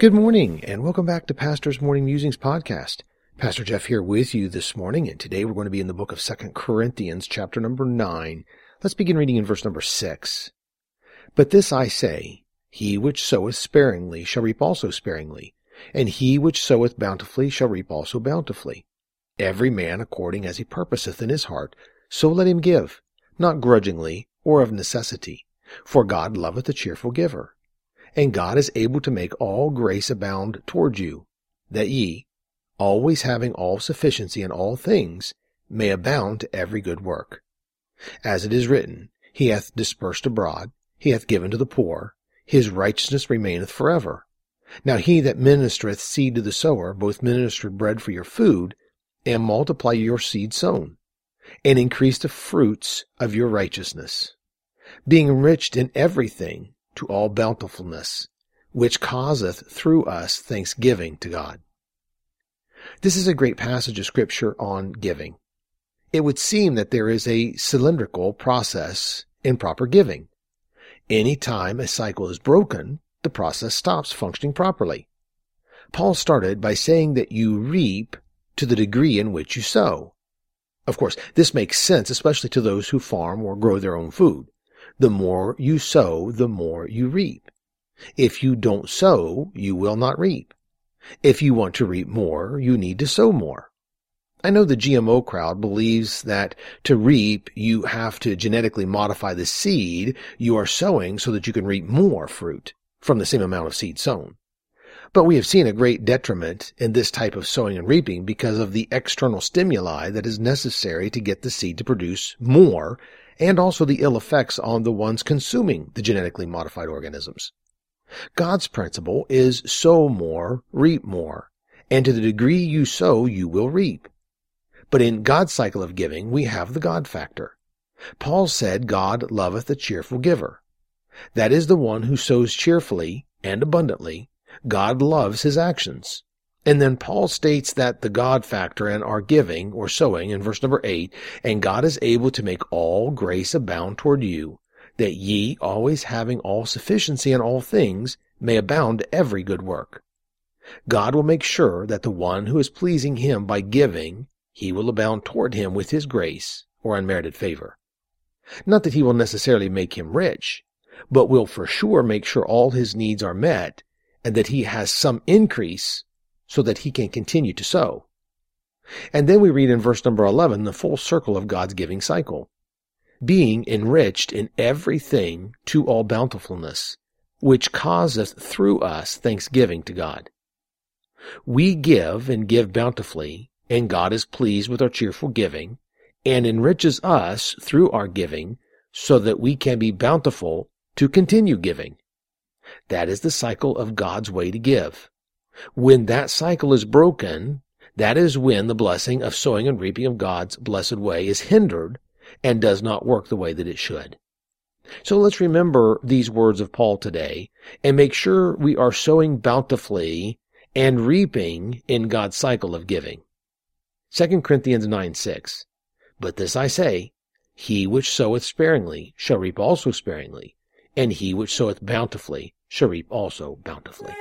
Good morning, and welcome back to Pastor's Morning Musings podcast. Pastor Jeff here with you this morning, and today we're going to be in the book of Second Corinthians, chapter number 9. Let's begin reading in verse number 6. But this I say, he which soweth sparingly shall reap also sparingly, and he which soweth bountifully shall reap also bountifully. Every man according as he purposeth in his heart, so let him give, not grudgingly or of necessity, for God loveth a cheerful giver. And God is able to make all grace abound toward you, that ye, always having all sufficiency in all things, may abound to every good work. As it is written, He hath dispersed abroad, He hath given to the poor, His righteousness remaineth forever. Now he that ministereth seed to the sower both ministereth bread for your food, and multiply your seed sown, and increase the fruits of your righteousness, being enriched in everything to all bountifulness, which causeth through us thanksgiving to God. This is a great passage of scripture on giving. It would seem that there is a cylindrical process in proper giving. Any time a cycle is broken, the process stops functioning properly. Paul started by saying that you reap to the degree in which you sow. Of course, this makes sense, especially to those who farm or grow their own food. The more you sow, the more you reap. If you don't sow, you will not reap. If you want to reap more, you need to sow more. I know the GMO crowd believes that to reap, you have to genetically modify the seed you are sowing so that you can reap more fruit from the same amount of seed sown. But we have seen a great detriment in this type of sowing and reaping because of the external stimuli that is necessary to get the seed to produce more and also the ill effects on the ones consuming the genetically modified organisms. God's principle is sow more, reap more, and to the degree you sow, you will reap. But in God's cycle of giving, we have the God factor. Paul said, God loveth a cheerful giver. That is the one who sows cheerfully and abundantly. God loves his actions. And then Paul states that the God factor in our giving or sowing in verse number eight, and God is able to make all grace abound toward you, that ye, always having all sufficiency in all things, may abound every good work. God will make sure that the one who is pleasing him by giving, he will abound toward him with his grace or unmerited favor. Not that he will necessarily make him rich, but will for sure make sure all his needs are met and that he has some increase so that he can continue to sow. And then we read in verse number 11 the full circle of God's giving cycle. Being enriched in everything to all bountifulness, which causeth through us thanksgiving to God. We give and give bountifully, and God is pleased with our cheerful giving, and enriches us through our giving, so that we can be bountiful to continue giving. That is the cycle of God's way to give. When that cycle is broken, that is when the blessing of sowing and reaping of God's blessed way is hindered and does not work the way that it should. So let's remember these words of Paul today and make sure we are sowing bountifully and reaping in God's cycle of giving. 2 Corinthians 9 6. But this I say, he which soweth sparingly shall reap also sparingly, and he which soweth bountifully shall reap also bountifully.